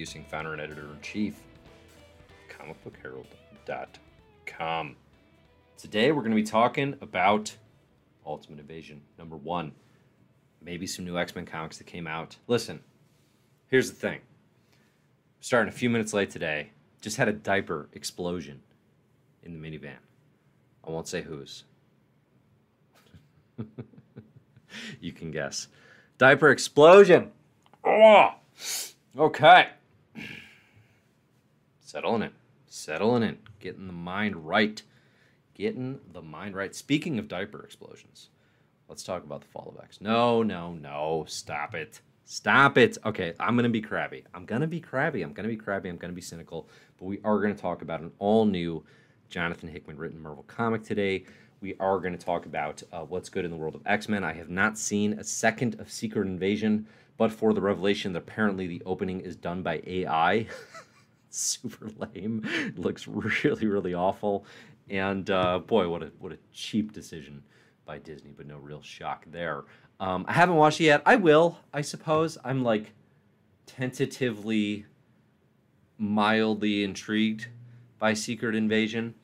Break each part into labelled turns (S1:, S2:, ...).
S1: Busing, founder and editor in chief comicbookherald.com. Today, we're going to be talking about Ultimate Invasion number one. Maybe some new X Men comics that came out. Listen, here's the thing. Starting a few minutes late today, just had a diaper explosion in the minivan. I won't say whose. you can guess. Diaper explosion. Oh, okay. Settling in. Settling in. Getting the mind right. Getting the mind right. Speaking of diaper explosions, let's talk about the fall of X. No, no, no. Stop it. Stop it. Okay, I'm going to be crabby. I'm going to be crabby. I'm going to be crabby. I'm going to be cynical. But we are going to talk about an all new Jonathan Hickman written Marvel comic today. We are going to talk about uh, what's good in the world of X Men. I have not seen a second of Secret Invasion, but for the revelation that apparently the opening is done by AI. Super lame. It looks really, really awful. And uh, boy, what a what a cheap decision by Disney, but no real shock there. Um, I haven't watched it yet. I will, I suppose. I'm like tentatively, mildly intrigued by Secret Invasion.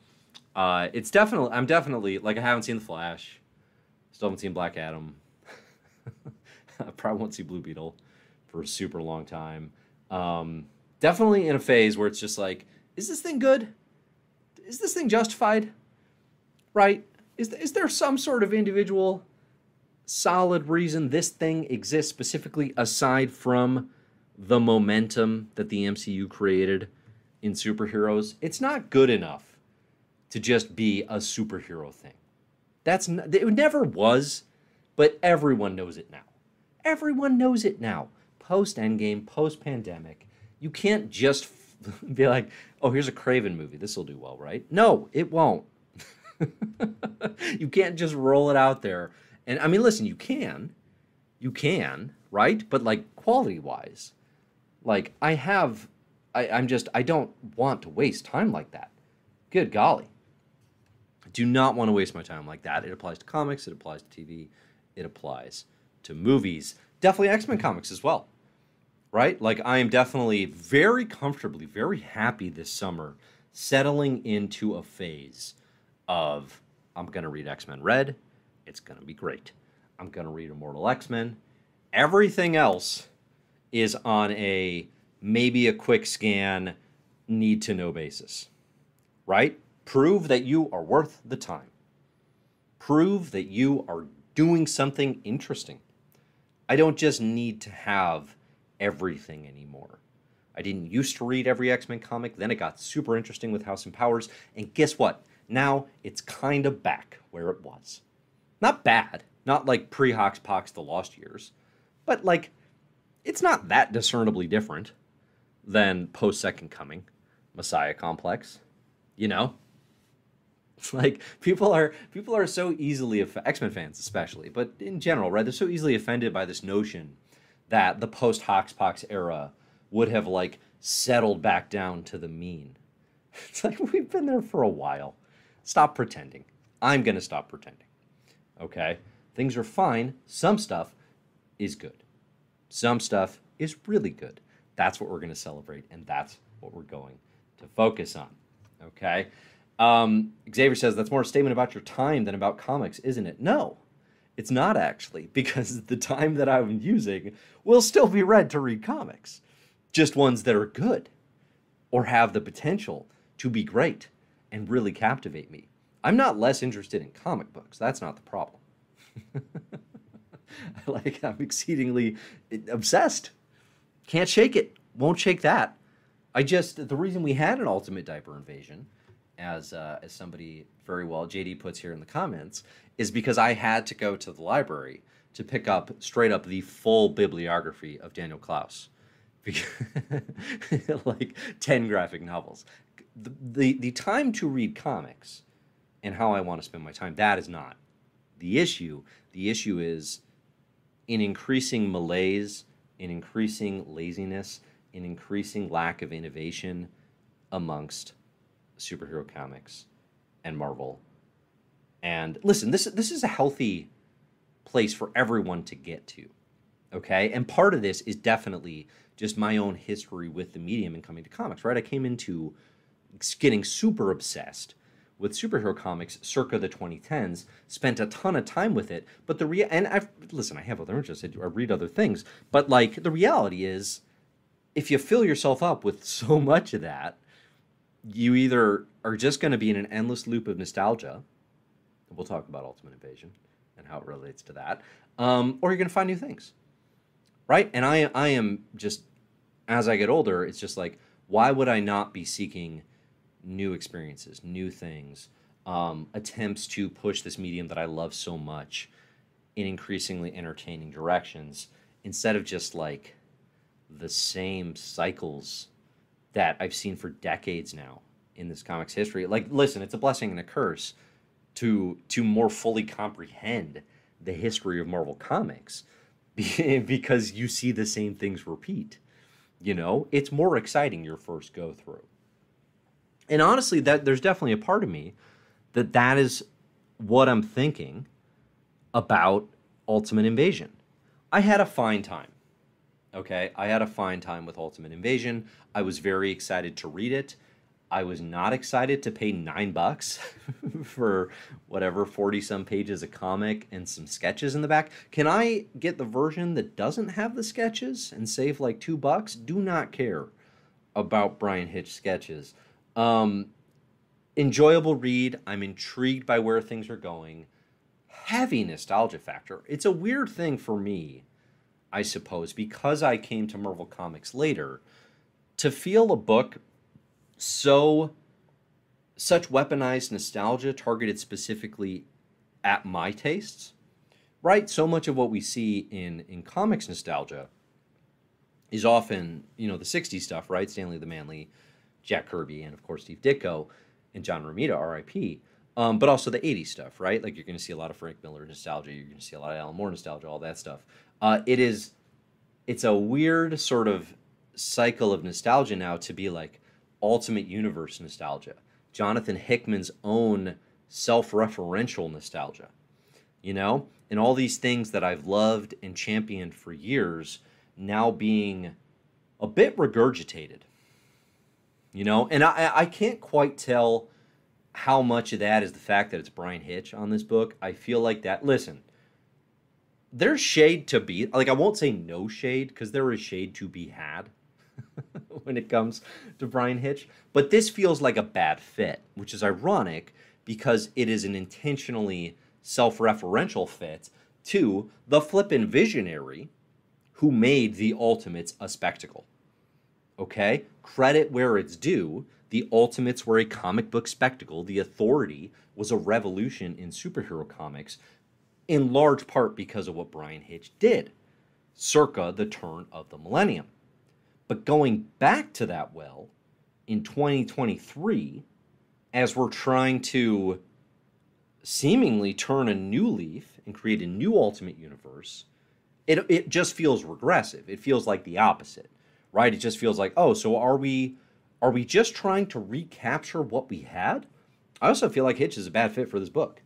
S1: Uh, it's definitely, I'm definitely like I haven't seen the Flash, still haven't seen Black Adam. I probably won't see Blue Beetle for a super long time. Um, definitely in a phase where it's just like, is this thing good? Is this thing justified? Right? Is, is there some sort of individual solid reason this thing exists specifically aside from the momentum that the MCU created in superheroes? It's not good enough to just be a superhero thing. That's n- it never was, but everyone knows it now. Everyone knows it now. Post Endgame, post pandemic, you can't just be like, "Oh, here's a Kraven movie. This will do well, right?" No, it won't. you can't just roll it out there. And I mean, listen, you can, you can, right? But like quality wise, like I have, I, I'm just, I don't want to waste time like that. Good golly. I do not want to waste my time like that. It applies to comics, it applies to TV, it applies to movies. Definitely X Men comics as well, right? Like, I am definitely very comfortably, very happy this summer settling into a phase of I'm going to read X Men Red. It's going to be great. I'm going to read Immortal X Men. Everything else is on a maybe a quick scan, need to know basis, right? Prove that you are worth the time. Prove that you are doing something interesting. I don't just need to have everything anymore. I didn't used to read every X Men comic, then it got super interesting with House and Powers, and guess what? Now it's kind of back where it was. Not bad, not like pre Hox Pox The Lost Years, but like it's not that discernibly different than post Second Coming, Messiah Complex. You know, like people are people are so easily X Men fans especially, but in general, right? They're so easily offended by this notion that the post Hoxpox era would have like settled back down to the mean. It's like we've been there for a while. Stop pretending. I'm gonna stop pretending. Okay, things are fine. Some stuff is good. Some stuff is really good. That's what we're gonna celebrate, and that's what we're going to focus on. Okay. Um, Xavier says that's more a statement about your time than about comics, isn't it? No, it's not actually, because the time that I'm using will still be read to read comics, just ones that are good or have the potential to be great and really captivate me. I'm not less interested in comic books. That's not the problem. like I'm exceedingly eh, obsessed. Can't shake it. Won't shake that. I just the reason we had an ultimate diaper invasion as uh, as somebody very well JD puts here in the comments is because I had to go to the library to pick up straight up the full bibliography of Daniel Clowes, like ten graphic novels. The, the the time to read comics and how I want to spend my time that is not the issue. The issue is in increasing malaise, in increasing laziness, in increasing lack of innovation amongst superhero comics and Marvel And listen, this this is a healthy place for everyone to get to. Okay? And part of this is definitely just my own history with the medium and coming to comics, right? I came into getting super obsessed with superhero comics circa the 2010s, spent a ton of time with it, but the rea- and I've listen, I have other interests, I read other things, but like the reality is if you fill yourself up with so much of that, you either are just going to be in an endless loop of nostalgia. We'll talk about Ultimate Invasion and how it relates to that, um, or you're going to find new things, right? And I, I am just as I get older, it's just like, why would I not be seeking new experiences, new things, um, attempts to push this medium that I love so much in increasingly entertaining directions instead of just like the same cycles that I've seen for decades now in this comics history. Like, listen, it's a blessing and a curse to to more fully comprehend the history of Marvel Comics because you see the same things repeat. You know, it's more exciting your first go through. And honestly, that there's definitely a part of me that that is what I'm thinking about Ultimate Invasion. I had a fine time. Okay, I had a fine time with Ultimate Invasion. I was very excited to read it. I was not excited to pay nine bucks for whatever 40 some pages of comic and some sketches in the back. Can I get the version that doesn't have the sketches and save like two bucks? Do not care about Bryan Hitch sketches. Um, enjoyable read. I'm intrigued by where things are going. Heavy nostalgia factor. It's a weird thing for me, I suppose, because I came to Marvel Comics later, to feel a book so such weaponized nostalgia targeted specifically at my tastes right? So much of what we see in in comics nostalgia is often you know the 60s stuff right? Stanley the Manly, jack kirby and of course steve ditko and john romita rip um, but also the 80s stuff right? Like you're going to see a lot of frank miller nostalgia you're going to see a lot of alan moore nostalgia all that stuff uh, it is it's a weird sort of cycle of nostalgia now to be like Ultimate Universe nostalgia, Jonathan Hickman's own self referential nostalgia, you know, and all these things that I've loved and championed for years now being a bit regurgitated, you know, and I, I can't quite tell how much of that is the fact that it's Bryan Hitch on this book. I feel like that, listen, there's shade to be, like, I won't say no shade because there is shade to be had when it comes to Bryan Hitch. But this feels like a bad fit, which is ironic because it is an intentionally self referential fit to the flippin' visionary who made the Ultimates a spectacle. Okay? Credit where it's due. The Ultimates were a comic book spectacle. The Authority was a revolution in superhero comics, in large part because of what Bryan Hitch did, circa the turn of the millennium. But going back to that well in 2023, as we're trying to seemingly turn a new leaf and create a new ultimate universe, it, it just feels regressive. It feels like the opposite, right? It just feels like, oh, so are we are we just trying to recapture what we had? I also feel like Hitch is a bad fit for this book,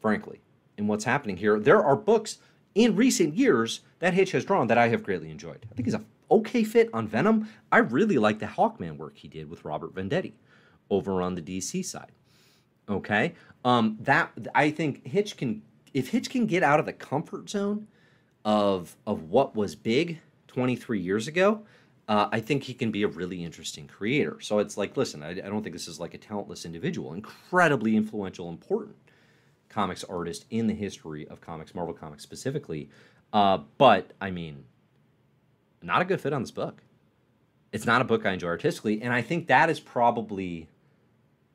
S1: frankly. And what's happening here, there are books in recent years that Hitch has drawn that I have greatly enjoyed. I think he's a okay fit on Venom. I really like the Hawkman work he did with Robert Venditti over on the DC side. Okay, um, that I think Hitch can if Hitch can get out of the comfort zone of of what was big 23 years ago. Uh, I think he can be a really interesting creator. So it's like, listen, I, I don't think this is like a talentless individual, incredibly influential, important comics artist in the history of comics, Marvel Comics specifically. Uh, but I mean, not a good fit on this book. It's not a book I enjoy artistically, and I think that is probably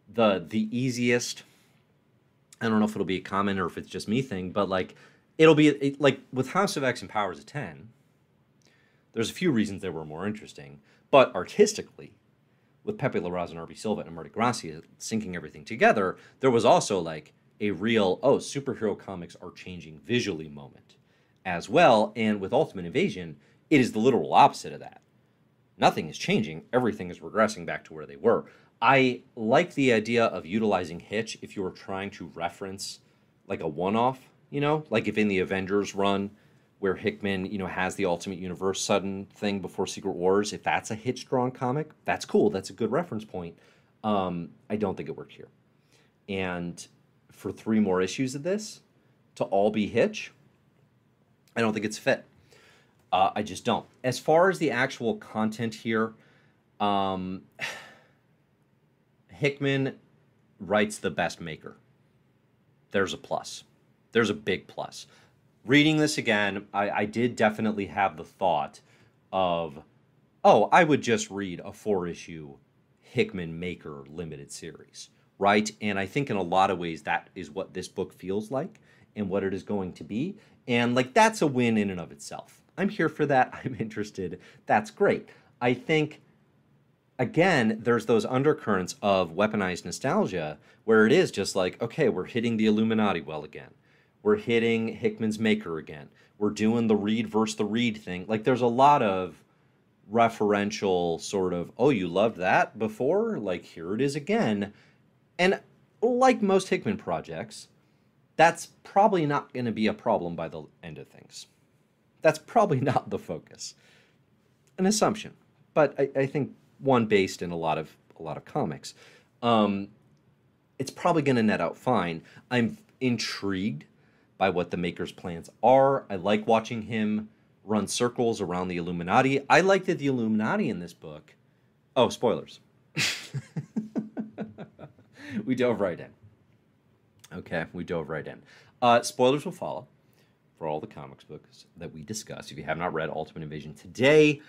S1: the the easiest. I don't know if it'll be a comment or if it's just me thing, but like it'll be it, like with House of X and Powers of Ten. There's a few reasons they were more interesting, but artistically, with Pepe Larraz and RB Silva and Marte Gracia syncing everything together, there was also like a real oh superhero comics are changing visually moment as well. And with Ultimate Invasion, it is the literal opposite of that. nothing is changing. Everything is regressing back to where they were. I like the idea of utilizing Hitch if you were trying to reference like a one off, you know, like if in the Avengers run where Hickman, you know, has the Ultimate Universe sudden thing before Secret Wars, if that's a Hitch drawn comic, that's cool. That's a good reference point. Um, I don't think it worked here. And for three more issues of this to all be Hitch, I don't think it's fit. Uh, I just don't. As far as the actual content here, um, Hickman writes the best maker. There's a plus. There's a big plus. Reading this again, I, I did definitely have the thought of, oh, I would just read a four issue Hickman Maker limited series, right? And I think in a lot of ways that is what this book feels like and what it is going to be. And like that's a win in and of itself. I'm here for that. I'm interested. That's great. I think again, there's those undercurrents of weaponized nostalgia where it is just like, okay, we're hitting the Illuminati well again. We're hitting Hickman's Maker again. We're doing the Reed versus the Reed thing. Like, there's a lot of referential sort of, oh, you loved that before? Like, here it is again. And like most Hickman projects, that's probably not going to be a problem by the end of things. That's probably not the focus. An assumption, but I, I think one based in a lot of a lot of comics. Um, it's probably going to net out fine. I'm intrigued by what the maker's plans are. I like watching him run circles around the Illuminati. I like that the Illuminati in this book. Oh, spoilers. we dove right in. Okay, we dove right in. Uh, spoilers will follow for all the comics books that we discuss. If you have not read Ultimate Invasion today,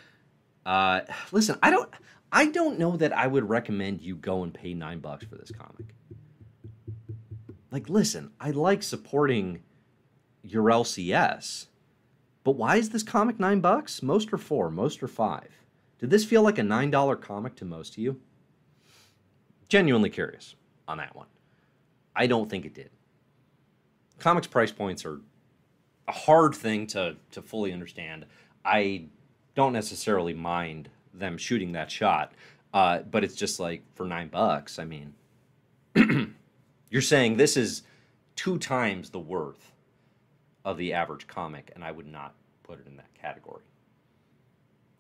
S1: uh, listen, I don't, I don't know that I would recommend you go and pay nine bucks for this comic. Like, listen, I like supporting your LCS, but why is this comic nine bucks? Most are four, most are five. Did this feel like a nine dollar comic to most of you? Genuinely curious on that one. I don't think it did. Comics price points are a hard thing to to fully understand. I don't necessarily mind them shooting that shot, uh, but it's just like for nine bucks. I mean, you're saying this is two times the worth of the average comic, and I would not put it in that category.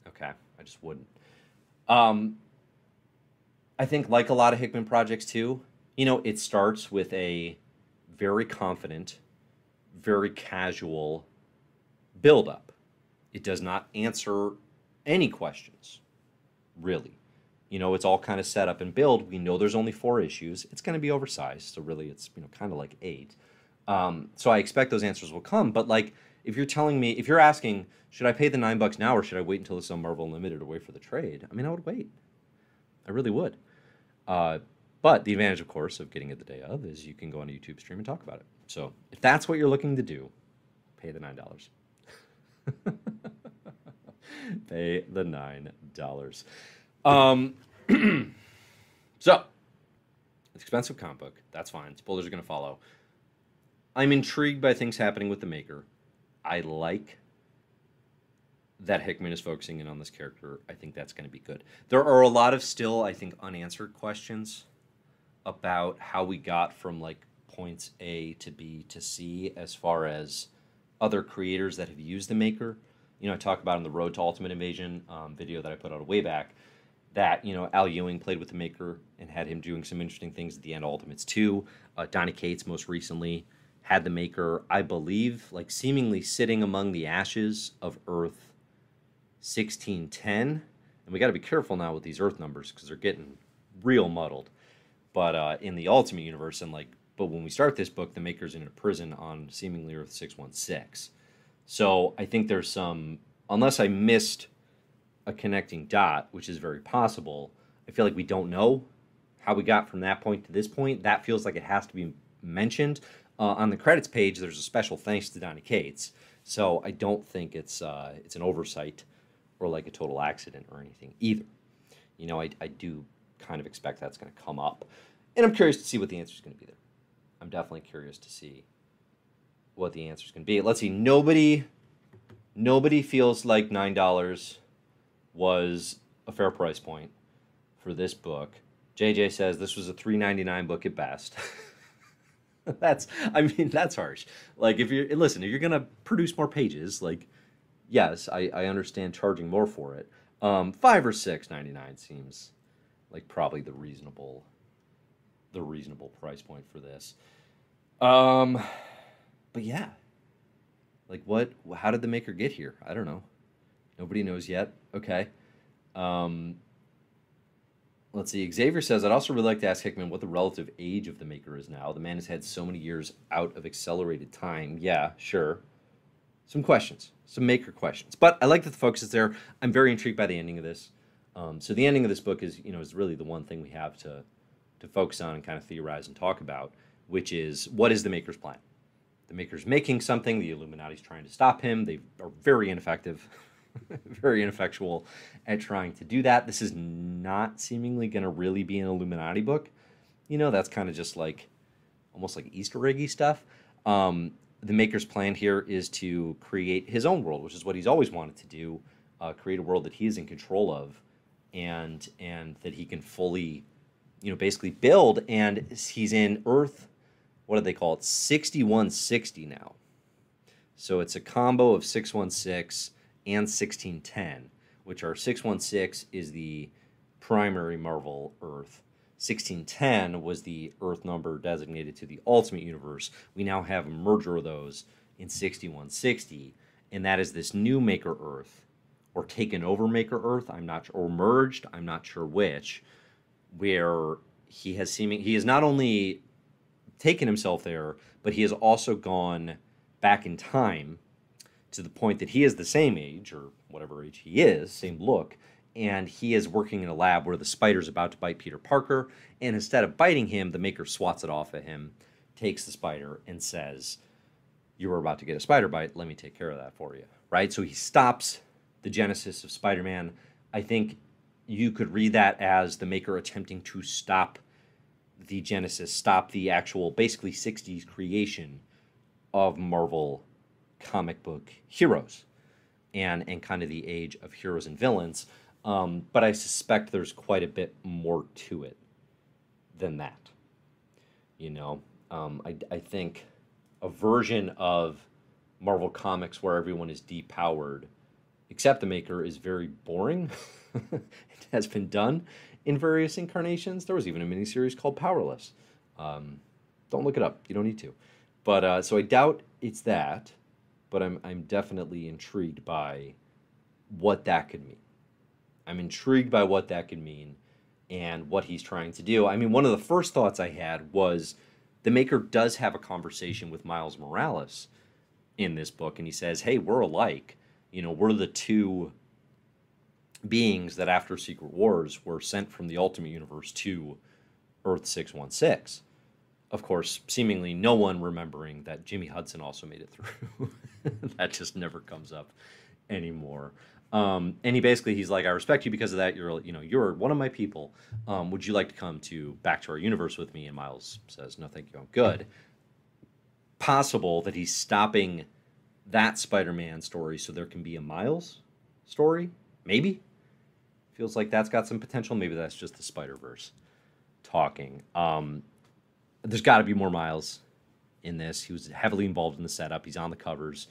S1: Okay, I just wouldn't. Um, I think, like a lot of Hickman projects too, you know, it starts with a very confident, very casual build up. It does not answer any questions, really. You know, it's all kind of set up and build. We know there's only four issues. It's going to be oversized, so really, it's you know kind of like eight. Um, so I expect those answers will come. But like, if you're telling me, if you're asking, should I pay the nine bucks now or should I wait until it's on Marvel Unlimited or wait for the trade? I mean, I would wait. I really would. Uh, but the advantage, of course, of getting it the day of is you can go on a YouTube stream and talk about it. So if that's what you're looking to do, pay the nine dollars. pay the nine dollars. Um, so it's expensive comic book. That's fine. Spoilers are going to follow. I'm intrigued by things happening with the maker. I like that Hickman is focusing in on this character. I think that's going to be good. There are a lot of still, I think, unanswered questions about how we got from like points A to B to C as far as other creators that have used the maker. You know, I talk about in the Road to Ultimate Invasion um, video that I put out way back that, you know, Al Ewing played with the maker and had him doing some interesting things at the end of Ultimates 2. Uh, Cates most recently had the maker, I believe, like seemingly sitting among the ashes of Earth 1610. And we got to be careful now with these Earth numbers because they're getting real muddled. But uh, in the Ultimate Universe, and like, but when we start this book, the maker's in a prison on seemingly Earth 616. So I think there's some, unless I missed a connecting dot, which is very possible, I feel like we don't know how we got from that point to this point. That feels like it has to be mentioned. Uh, on the credits page, there's a special thanks to Donny Cates, so I don't think it's uh, it's an oversight or like a total accident or anything either. You know, I, I do kind of expect that's going to come up, and I'm curious to see what the answer is going to be there. I'm definitely curious to see what the answer is going to be. Let's see. Nobody, nobody feels like nine dollars was a fair price point for this book. JJ says this was a 3.99 book at best. that's I mean that's harsh. Like if you're listen, if you're gonna produce more pages, like yes, I, I understand charging more for it. Um, five or six ninety nine seems like probably the reasonable the reasonable price point for this. Um, but yeah, like what? How did the maker get here? I don't know. Nobody knows yet. Okay. Um, let's see. Xavier says, I'd also really like to ask Hickman what the relative age of the maker is now. The man has had so many years out of accelerated time. Yeah, sure. Some questions, some maker questions. But I like that the focus is there. I'm very intrigued by the ending of this. Um, so the ending of this book is, you know, is really the one thing we have to to focus on and kind of theorize and talk about, which is what is the maker's plan? The maker's making something. The Illuminati's trying to stop him. They are very ineffective. very ineffectual at trying to do that. This is not seemingly going to really be an Illuminati book. You know, that's kind of just like almost like Easter eggy stuff. Um, the maker's plan here is to create his own world, which is what he's always wanted to do. Uh, create a world that he is in control of, and and that he can fully, you know, basically build. And he's in Earth. What do they call it? Sixty one sixty now. So it's a combo of six one six and 1610, which are 616 is the primary Marvel Earth. 1610 was the Earth number designated to the Ultimate Universe. We now have a merger of those in 6160, and that is this new Maker Earth, or taken over Maker Earth. I'm not or merged. I'm not sure which, where he has seeming he has not only taken himself there, but he has also gone back in time to the point that he is the same age, or whatever age he is, same look, and he is working in a lab where the spider's about to bite Peter Parker, and instead of biting him, the maker swats it off at him, takes the spider, and says, You were about to get a spider bite, let me take care of that for you. Right? So he stops the genesis of Spider Man. I think you could read that as the maker attempting to stop the genesis, stop the actual, basically 60s creation of Marvel comic book heroes and and kind of the age of heroes and villains. Um, but I suspect there's quite a bit more to it than that. You know, um, I, I think a version of Marvel Comics where everyone is depowered, except the maker, is very boring. it has been done in various incarnations. There was even a miniseries called Powerless. Um, don't look it up. You don't need to. But uh, so I doubt it's that but I'm I'm definitely intrigued by what that could mean. I'm intrigued by what that could mean and what he's trying to do. I mean, one of the first thoughts I had was the maker does have a conversation with Miles Morales in this book, and he says, Hey, we're alike. You know, we're the two beings that after Secret Wars were sent from the Ultimate Universe to Earth 616 of course, seemingly no one remembering that Jimmy Hudson also made it through. that just never comes up anymore. Um, and he basically he's like, I respect you because of that. You're you know you're one of my people. Um, would you like to come to back to our universe with me? And Miles says, No, thank you. I'm good. Possible that he's stopping that Spider-Man story so there can be a Miles story. Maybe feels like that's got some potential. Maybe that's just the Spider Verse talking. Um, there's got to be more Miles in this. He was heavily involved in the setup. He's on the covers.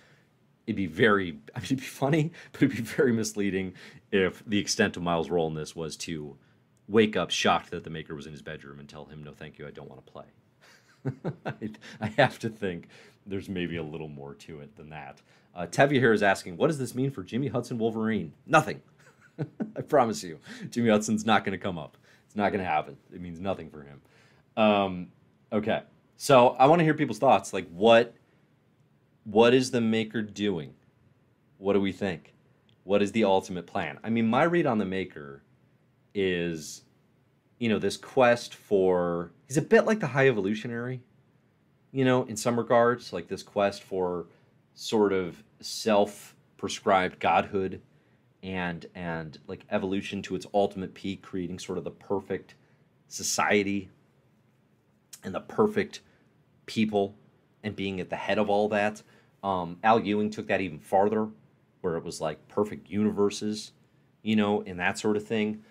S1: It'd be very, I mean, it'd be funny, but it'd be very misleading if the extent of Miles' role in this was to wake up shocked that the maker was in his bedroom and tell him, "No, thank you, I don't want to play." I, have to think there's maybe a little more to it than that. Uh, Tevye here is asking, "What does this mean for Jimmy Hudson Wolverine?" Nothing. I promise you, Jimmy Hudson's not going to come up. It's not going to happen. It means nothing for him. Um, Okay. So I want to hear people's thoughts. Like, what, what is the maker doing? What do we think? What is the ultimate plan? I mean, my read on the maker is, you know, this quest for. He's a bit like the High Evolutionary, you know, in some regards, like this quest for sort of self-prescribed godhood and and like evolution to its ultimate peak creating sort of the perfect society and the perfect people and being at the head of all that. Um, Al Ewing took that even farther, where it was like perfect universes you know, and that sort of thing.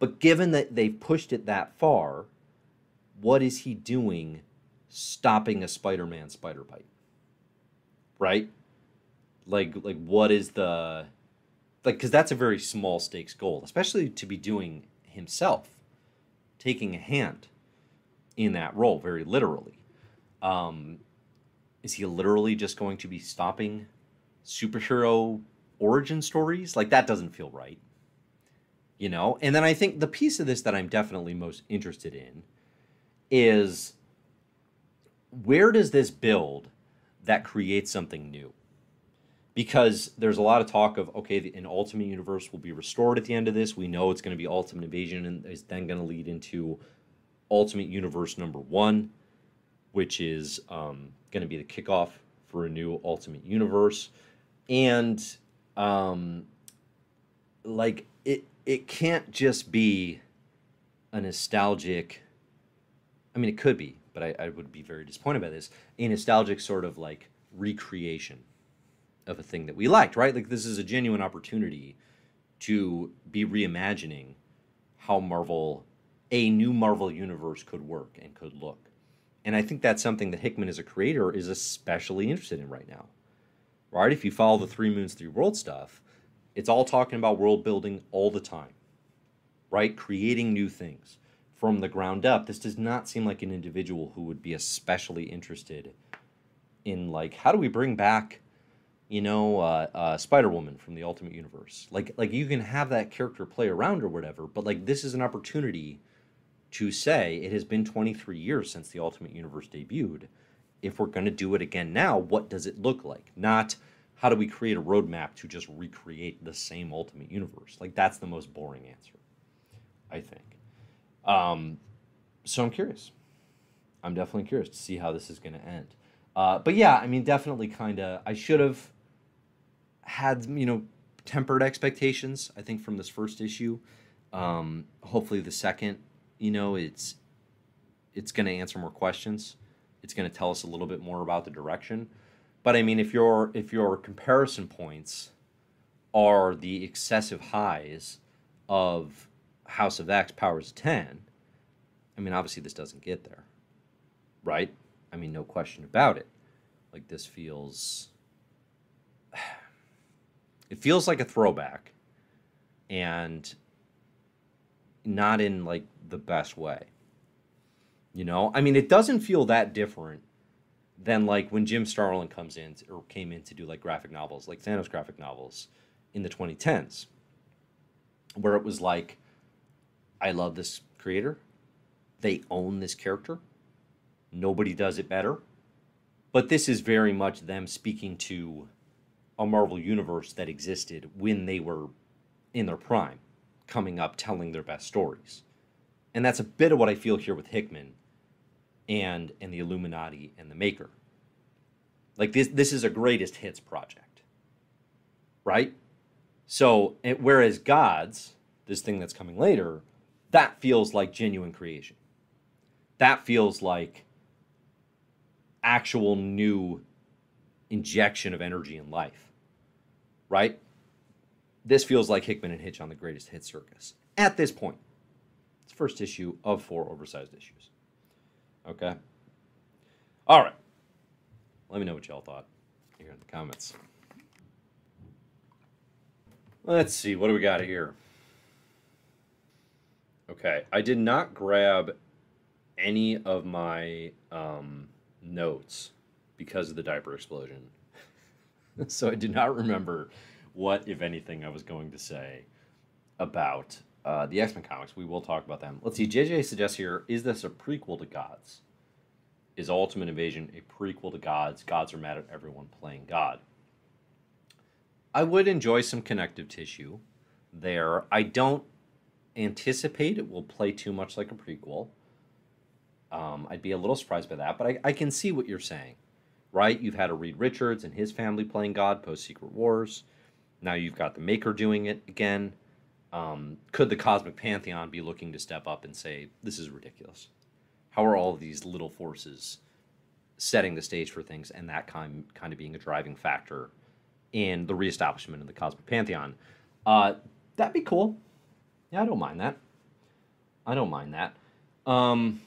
S1: But given that they've pushed it that far, what is he doing stopping a Spider-Man spider bite? Right? Like like what is the like cuz that's a very small stakes goal, especially to be doing himself taking a hand in that role very literally. Um, is he literally just going to be stopping superhero origin stories? Like that doesn't feel right. You know? And then I think the piece of this that I'm definitely most interested in is where does this build that creates something new? Because there's a lot of talk of okay, an Ultimate Universe will be restored at the end of this. We know it's going to be Ultimate Invasion, and is then going to lead into Ultimate Universe number one, which is um, going to be the kickoff for a new Ultimate Universe, and um, like it, it can't just be a nostalgic. I mean, it could be, but I, I would be very disappointed by this. A nostalgic sort of like recreation of a thing that we liked, right? Like this is a genuine opportunity to be reimagining how Marvel a new Marvel universe could work and could look. And I think that's something that Hickman as a creator is especially interested in right now. Right? If you follow the Three Moons, Three Worlds stuff, it's all talking about world building all the time. Right? Creating new things from the ground up. This does not seem like an individual who would be especially interested in like how do we bring back you know, uh, uh, Spider Woman from the Ultimate Universe. Like, like you can have that character play around or whatever, but like this is an opportunity to say it has been 23 years since the Ultimate Universe debuted. If we're going to do it again now, what does it look like? Not how do we create a roadmap to just recreate the same Ultimate Universe? Like, that's the most boring answer, I think. Um, so I'm curious. I'm definitely curious to see how this is going to end. Uh, but yeah, I mean, definitely kind of, I should have had, you know, tempered expectations, I think, from this first issue. Um, hopefully, the second you know, it's it's going to answer more questions. It's going to tell us a little bit more about the direction. But I mean, if your if your comparison points are the excessive highs of House of X powers 10, I mean, obviously this doesn't get there. Right? I mean, no question about it. Like this feels it feels like a throwback and not in like the best way. You know, I mean, it doesn't feel that different than like when Jim Starlin comes in or came in to do like graphic novels, like Thanos graphic novels in the 2010s, where it was like, I love this creator. They own this character. Nobody does it better. But this is very much them speaking to a Marvel universe that existed when they were in their prime, coming up telling their best stories and that's a bit of what I feel here with Hickman and and the Illuminati and the Maker. Like this this is a greatest hits project. Right? So, it, whereas Gods, this thing that's coming later, that feels like genuine creation. That feels like actual new injection of energy and life. Right? This feels like Hickman and Hitch on the greatest hit circus at this point. It's first issue of four oversized issues. Okay? All right. Let me know what y'all thought here in the comments. Let's see, what do we got here? Okay, I did not grab any of my um, notes because of the diaper explosion. so I do not remember what, if anything, I was going to say about uh, the X Men comics. We will talk about them. Let's see. JJ suggests here: Is this a prequel to Gods? Is Ultimate Invasion a prequel to Gods? Gods are mad at everyone playing God. I would enjoy some connective tissue there. I don't anticipate it will play too much like a prequel. Um, I'd be a little surprised by that, but I, I can see what you're saying, right? You've had a Reed Richards and his family playing God post Secret Wars. Now you've got the Maker doing it again. Um, could the cosmic pantheon be looking to step up and say, "This is ridiculous"? How are all these little forces setting the stage for things, and that kind kind of being a driving factor in the reestablishment of the cosmic pantheon? Uh, that'd be cool. Yeah, I don't mind that. I don't mind that. Um,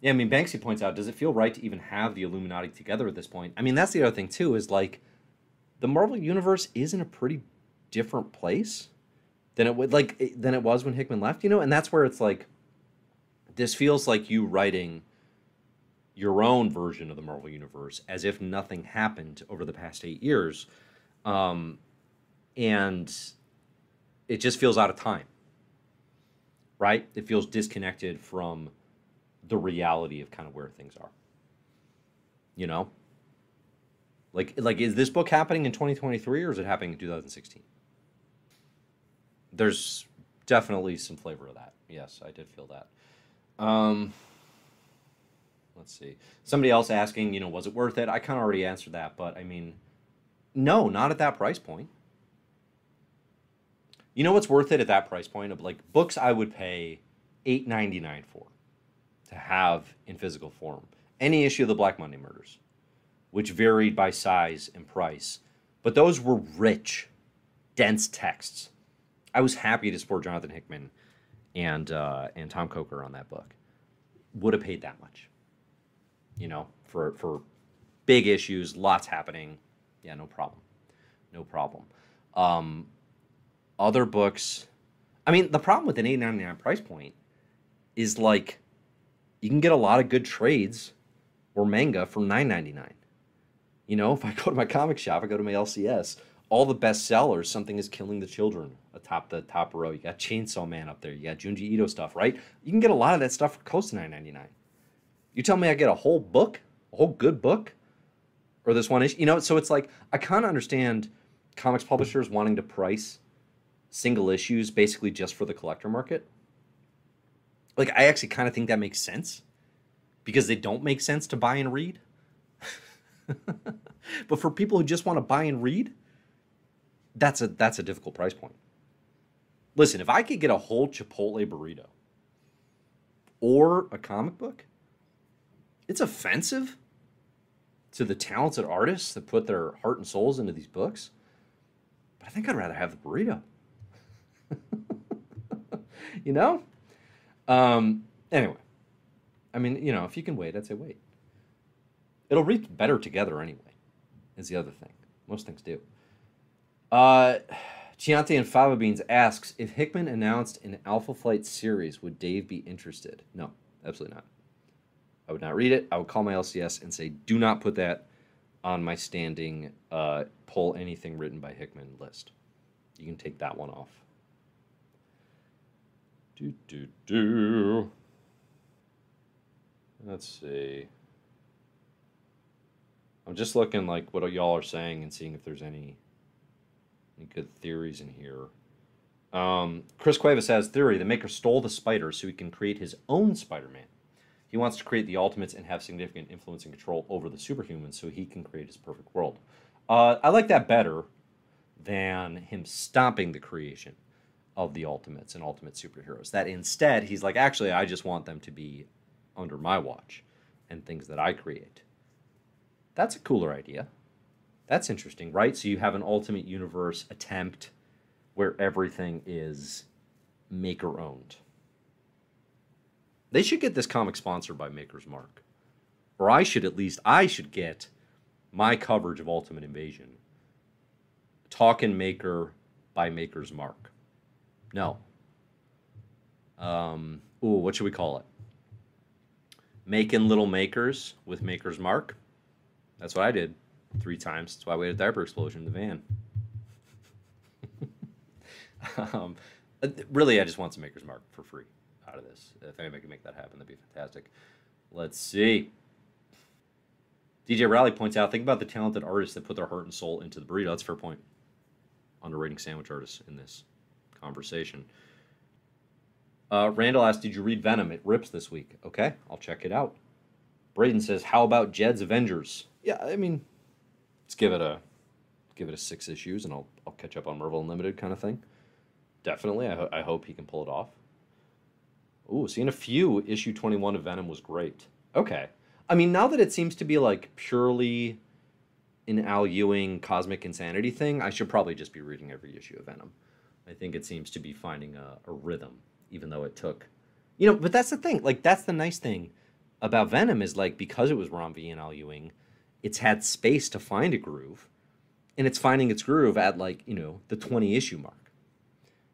S1: yeah, I mean, Banksy points out, does it feel right to even have the Illuminati together at this point? I mean, that's the other thing too. Is like, the Marvel universe is in a pretty different place than it would like than it was when Hickman left. You know, and that's where it's like, this feels like you writing your own version of the Marvel universe as if nothing happened over the past eight years, um, and it just feels out of time. Right? It feels disconnected from the reality of kind of where things are. You know? Like like is this book happening in 2023 or is it happening in 2016? There's definitely some flavor of that. Yes, I did feel that. Um let's see. Somebody else asking, you know, was it worth it? I kind of already answered that, but I mean, no, not at that price point. You know what's worth it at that price point? Like books I would pay eight ninety nine for to have in physical form. Any issue of the Black Monday murders, which varied by size and price, but those were rich, dense texts. I was happy to support Jonathan Hickman and uh, and Tom Coker on that book. Would have paid that much, you know, for for big issues, lots happening. Yeah, no problem, no problem. Um, other books, I mean, the problem with an eight ninety nine price point is like you can get a lot of good trades or manga for nine ninety nine. You know, if I go to my comic shop, I go to my LCS, all the best sellers, something is killing the children atop the top row. You got Chainsaw Man up there. You got Junji Ito stuff, right? You can get a lot of that stuff for close to nine ninety nine. You tell me I get a whole book, a whole good book, or this one issue. You know, so it's like I kind of understand comics publishers wanting to price single issues basically just for the collector market like I actually kind of think that makes sense because they don't make sense to buy and read. but for people who just want to buy and read, that's a that's a difficult price point. Listen, if I could get a whole Chipotle burrito or a comic book, it's offensive to the talented artists that put their heart and souls into these books. But I think I'd rather have the burrito. you know? Um, anyway, I mean, you know, if you can wait, I'd say wait. It'll read better together anyway, is the other thing. Most things do. Uh, Chianti and Fava Beans asks if Hickman announced an Alpha Flight series, would Dave be interested? No, absolutely not. I would not read it. I would call my LCS and say, do not put that on my standing uh, pull anything written by Hickman list. You can take that one off. Do, do, do. Let's see. I'm just looking like what y'all are saying and seeing if there's any any good theories in here. Um, Chris Cuevas has theory: the maker stole the spider so he can create his own Spider-Man. He wants to create the Ultimates and have significant influence and control over the superhumans so he can create his perfect world. Uh, I like that better than him stopping the creation of the ultimates and ultimate superheroes. That instead, he's like, actually, I just want them to be under my watch and things that I create. That's a cooler idea. That's interesting, right? So you have an ultimate universe attempt where everything is maker owned. They should get this comic sponsored by Maker's Mark. Or I should at least I should get my coverage of Ultimate Invasion. Talking Maker by Maker's Mark. No. Um, ooh, what should we call it? Making little makers with Maker's Mark. That's what I did three times. That's why we had a diaper explosion in the van. um, uh, really, I just want some Maker's Mark for free out of this. If anybody can make that happen, that'd be fantastic. Let's see. DJ Rally points out, think about the talented artists that put their heart and soul into the burrito. That's a fair point. Underrating sandwich artists in this conversation. Uh, Randall asked, "Did you read Venom? It rips this week." Okay, I'll check it out. Braden says, "How about Jed's Avengers?" Yeah, I mean, let's give it a give it a six issues, and I'll I'll catch up on Marvel Unlimited kind of thing. Definitely, I, ho- I hope he can pull it off. Ooh, seeing a few issue twenty one of Venom was great. Okay, I mean, now that it seems to be like purely an Al Ewing cosmic insanity thing, I should probably just be reading every issue of Venom I think it seems to be finding a, a rhythm, even though it took, you know. But that's the thing. Like that's the nice thing about Venom is like because it was Ram V and Al Ewing, it's had space to find a groove, and it's finding its groove at like you know the twenty issue mark.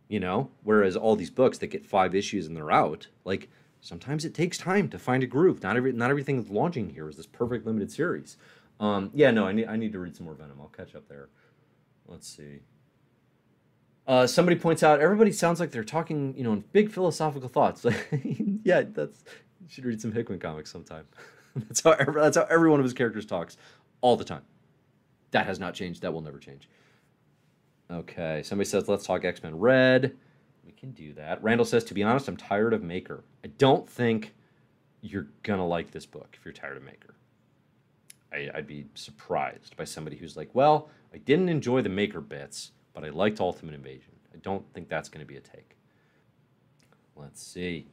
S1: You know, whereas all these books that get five issues and they're out, like sometimes it takes time to find a groove. Not every not everything that's launching here is this perfect limited series. Um, yeah, no, I need I need to read some more Venom. I'll catch up there. Let's see. Uh, somebody points out everybody sounds like they're talking, you know, in big philosophical thoughts. yeah, that's you should read some Hickman comics sometime. that's how every, that's how every one of his characters talks all the time. That has not changed. That will never change. Okay, somebody says let's talk X Men Red. We can do that. Randall says to be honest, I'm tired of Maker. I don't think you're gonna like this book if you're tired of Maker. I, I'd be surprised by somebody who's like, well, I didn't enjoy the Maker bits but I liked Ultimate Invasion. I don't think that's going to be a take. Let's see.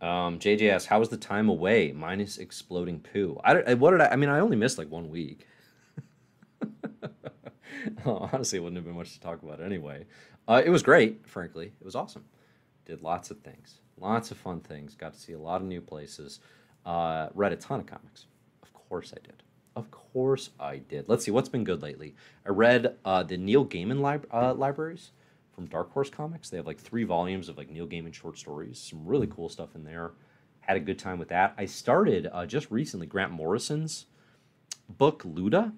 S1: Um, JJ asks, "How was the time away minus exploding poo?" I, I what did I? I mean, I only missed like one week. oh, honestly, it wouldn't have been much to talk about anyway. Uh, it was great, frankly. It was awesome. Did lots of things, lots of fun things. Got to see a lot of new places. Uh, read a ton of comics. Of course, I did. Of course I did. Let's see what's been good lately. I read uh, the Neil Gaiman lib- uh, libraries from Dark Horse Comics. They have like three volumes of like Neil Gaiman short stories. Some really cool stuff in there. Had a good time with that. I started uh, just recently Grant Morrison's book Luda.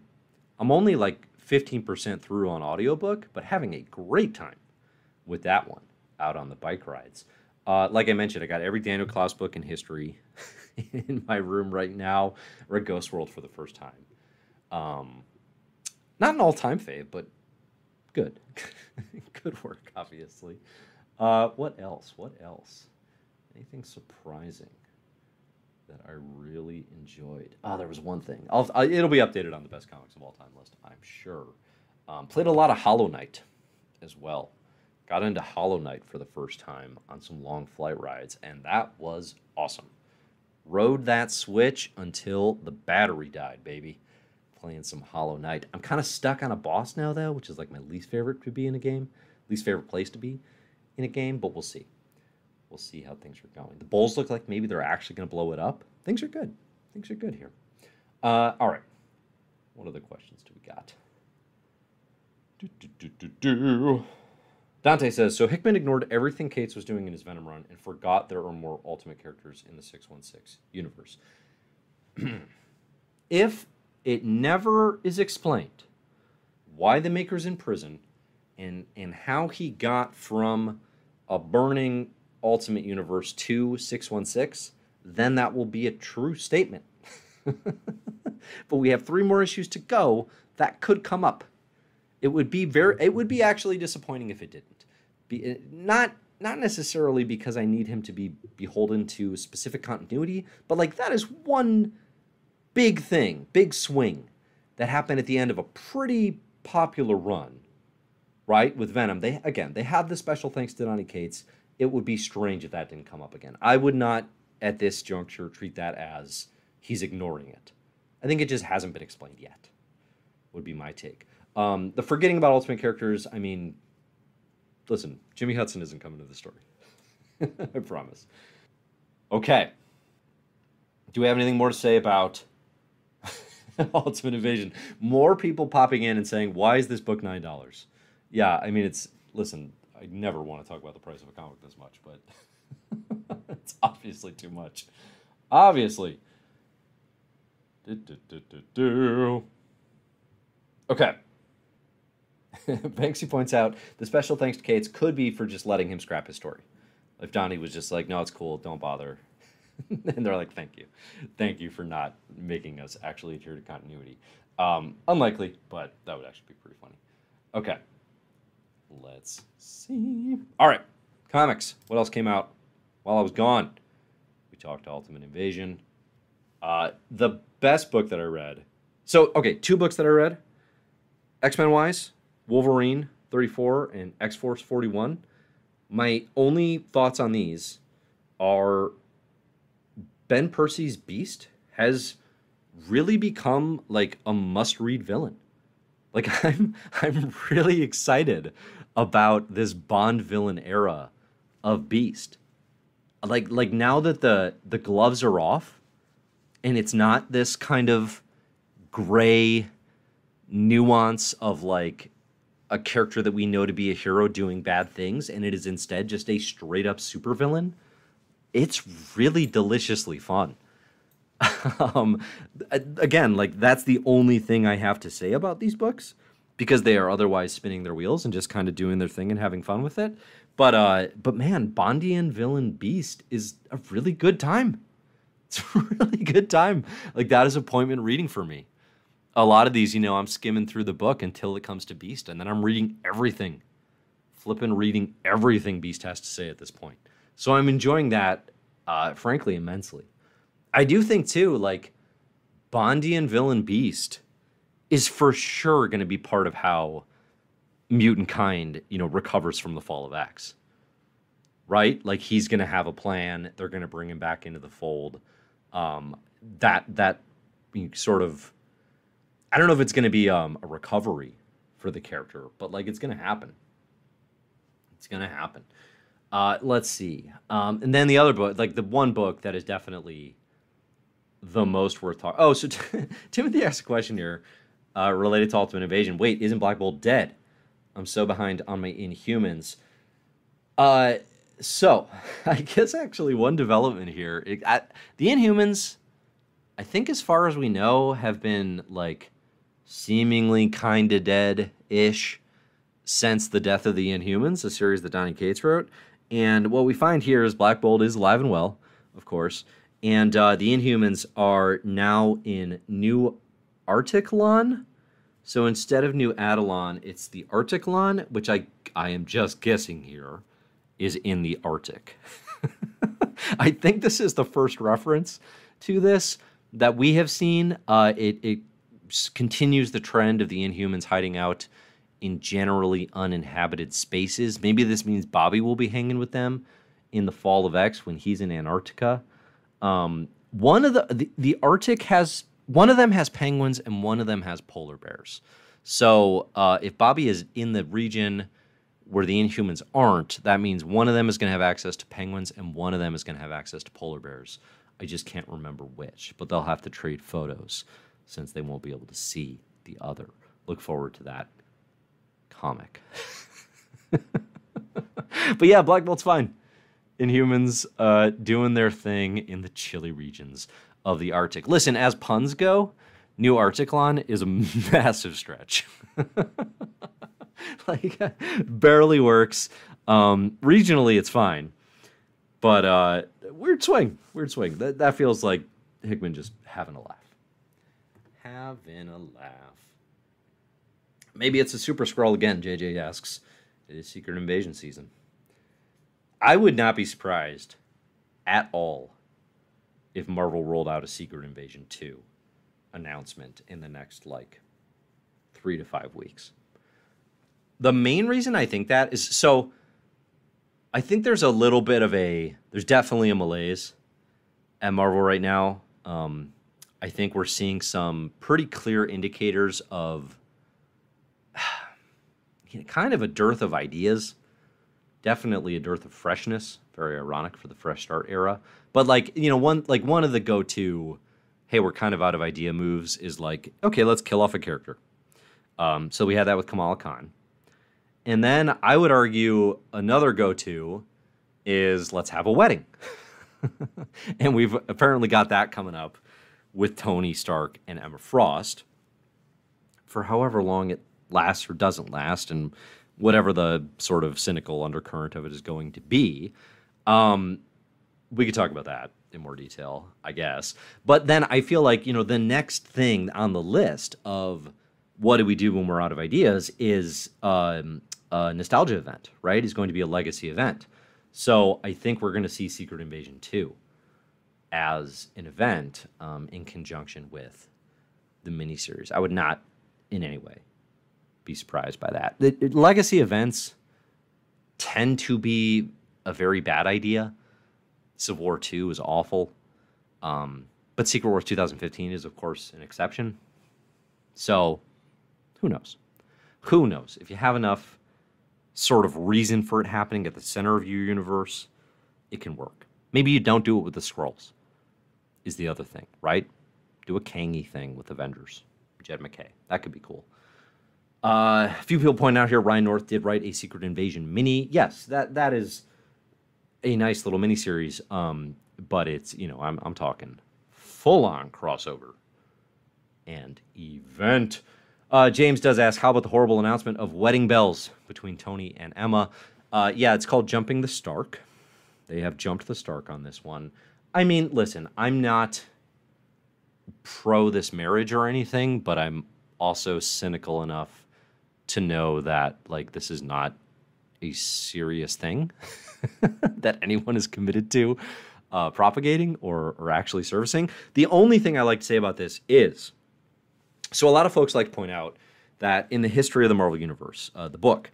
S1: I'm only like 15% through on audiobook, but having a great time with that one out on the bike rides. Uh, like I mentioned, I got every Daniel Clowes book in history. in my room right now. Read Ghost World for the first time. Um, not an all-time fave, but good. good work, obviously. Uh, what else? What else? Anything surprising that I really enjoyed? Ah, oh, there was one thing. I'll, I, it'll be updated on the best comics of all time list, I'm sure. Um, played a lot of Hollow Knight as well. Got into Hollow Knight for the first time on some long flight rides, and that was awesome. Rode that Switch until the battery died, baby. Playing some Hollow Knight. I'm kind of stuck on a boss now, though, which is like my least favorite to be in a game, least favorite place to be in a game, but we'll see. We'll see how things are going. The Bulls look like maybe they're actually going to blow it up. Things are good. Things are good here. Uh, all right. What other questions do we got? Do, do, do, Dante says so. Hickman ignored everything Cates was doing in his Venom run and forgot there are more Ultimate characters in the six one six universe. if it never is explained why the Maker's in prison and and how he got from a burning Ultimate Universe to six one six, then that will be a true statement. but we have three more issues to go. That could come up. It would be very. It would be actually disappointing if it didn't. Be eh, not not necessarily because I need him to be beholden to specific continuity, but like that is one big thing, big swing that happened at the end of a pretty popular run, right? With Venom, they again they had the special thanks to Donny Cates. It would be strange if that didn't come up again. I would not at this juncture treat that as he's ignoring it. I think it just hasn't been explained yet. Would be my take. Um, the forgetting about Ultimate characters, I mean, listen, Jimmy Hudson isn't coming to the story. I promise. Okay. Do we have anything more to say about Ultimate Invasion? More people popping in and saying, why is this book $9? Yeah, I mean, it's, listen, I never want to talk about the price of a comic this much, but it's obviously too much. Obviously. Okay. Banksy points out the special thanks to Cates could be for just letting him scrap his story. If Donny was just like, no, it's cool, don't bother. and they're like, thank you. Thank you for not making us actually adhere to continuity. Um, unlikely, but that would actually be pretty funny. Okay. Let's see. All right. Comics. What else came out while I was gone? We talked Ultimate Invasion. Uh, the best book that I read. So, okay, two books that I read. X Men wise, Wolverine 34 and X Force 41. My only thoughts on these are Ben Percy's Beast has really become like a must read villain. Like I'm I'm really excited about this Bond villain era of Beast. Like like now that the the gloves are off and it's not this kind of gray nuance of like a character that we know to be a hero doing bad things and it is instead just a straight up supervillain. It's really deliciously fun. um, again, like that's the only thing I have to say about these books because they are otherwise spinning their wheels and just kind of doing their thing and having fun with it. But uh, but man, Bondian Villain Beast is a really good time. It's a really good time. Like that is appointment reading for me. A lot of these, you know, I'm skimming through the book until it comes to Beast, and then I'm reading everything, flipping reading everything Beast has to say at this point. So I'm enjoying that, uh, frankly, immensely. I do think too, like Bondian Villain Beast is for sure going to be part of how mutant kind, you know, recovers from the fall of X. Right? Like he's going to have a plan. They're going to bring him back into the fold. Um, that that sort of, I don't know if it's going to be um, a recovery for the character, but like it's going to happen. It's going to happen. Uh, let's see. Um, and then the other book, like the one book that is definitely the most worth talking. Oh, so Timothy asked a question here uh, related to Ultimate Invasion. Wait, isn't Black Bolt dead? I'm so behind on my Inhumans. Uh, so I guess actually one development here. It, I, the Inhumans, I think as far as we know, have been like seemingly kind of dead ish since the death of the Inhumans, a series that Donny Cates wrote. And what we find here is Black Bolt is alive and well, of course. And uh, the Inhumans are now in New Artiklan. So instead of New Attilan, it's the Artiklan, which I I am just guessing here is in the Arctic. I think this is the first reference to this that we have seen. Uh, it, it continues the trend of the Inhumans hiding out in generally uninhabited spaces. Maybe this means Bobby will be hanging with them in the fall of X when he's in Antarctica. Um, one of the, the the Arctic has one of them has penguins and one of them has polar bears. So uh, if Bobby is in the region where the Inhumans aren't, that means one of them is going to have access to penguins and one of them is going to have access to polar bears. I just can't remember which, but they'll have to trade photos since they won't be able to see the other. Look forward to that comic. but yeah, Black Bolt's fine. Inhumans uh, doing their thing in the chilly regions of the Arctic. Listen, as puns go, New Artiklan is a massive stretch. like, barely works. Um, regionally, it's fine. But uh, weird swing. Weird swing. That, that feels like Hickman just having a laugh. Having a laugh. Maybe it's a Super-Skrull again, JJ asks. It is Secret Invasion season. I would not be surprised at all if Marvel rolled out a Secret Invasion 2 announcement in the next like three to five weeks. The main reason I think that is so I think there's a little bit of a there's definitely a malaise at Marvel right now. Um, I think we're seeing some pretty clear indicators of kind of a dearth of ideas definitely a dearth of freshness. Very ironic for the fresh start era. But like you know, one like one of the go to, hey, we're kind of out of idea moves is like, okay, let's kill off a character. Um, so we had that with Kamala Khan, and then I would argue another go to is let's have a wedding, and we've apparently got that coming up with Tony Stark and Emma Frost for however long it lasts or doesn't last, and whatever the sort of cynical undercurrent of it is going to be. Um, we could talk about that in more detail, I guess. But then I feel like, you know, the next thing on the list of what do we do when we're out of ideas is um, a nostalgia event, right? Is going to be a legacy event. So I think we're going to see Secret Invasion 2 as an event um, in conjunction with the miniseries. I would not in any way be surprised by that. The, legacy events tend to be a very bad idea. Civil War II is awful. Um, but Secret Wars 2015 is, of course, an exception. So Who knows? Who knows? If you have enough sort of reason for it happening at the center of your universe, it can work. Maybe you don't do it with the Skrulls. Is the other thing, right? Do a Kangy thing with Avengers. Jed MacKay. That could be cool. Uh, a few people point out here Ryan North did write a Secret Invasion mini. Yes, that that is a nice little miniseries. Um, but it's you know I'm I'm talking full on crossover and event. Uh, James does ask, how about the horrible announcement of wedding bells between Tony and Emma? Uh, yeah, it's called Jumping the Stark. They have jumped the Stark on this one. I mean, listen, I'm not pro this marriage or anything, but I'm also cynical enough to know that like this is not a serious thing that anyone is committed to uh, propagating or, or actually servicing. The only thing I like to say about this is so a lot of folks like to point out that in the history of the Marvel Universe, uh, the book,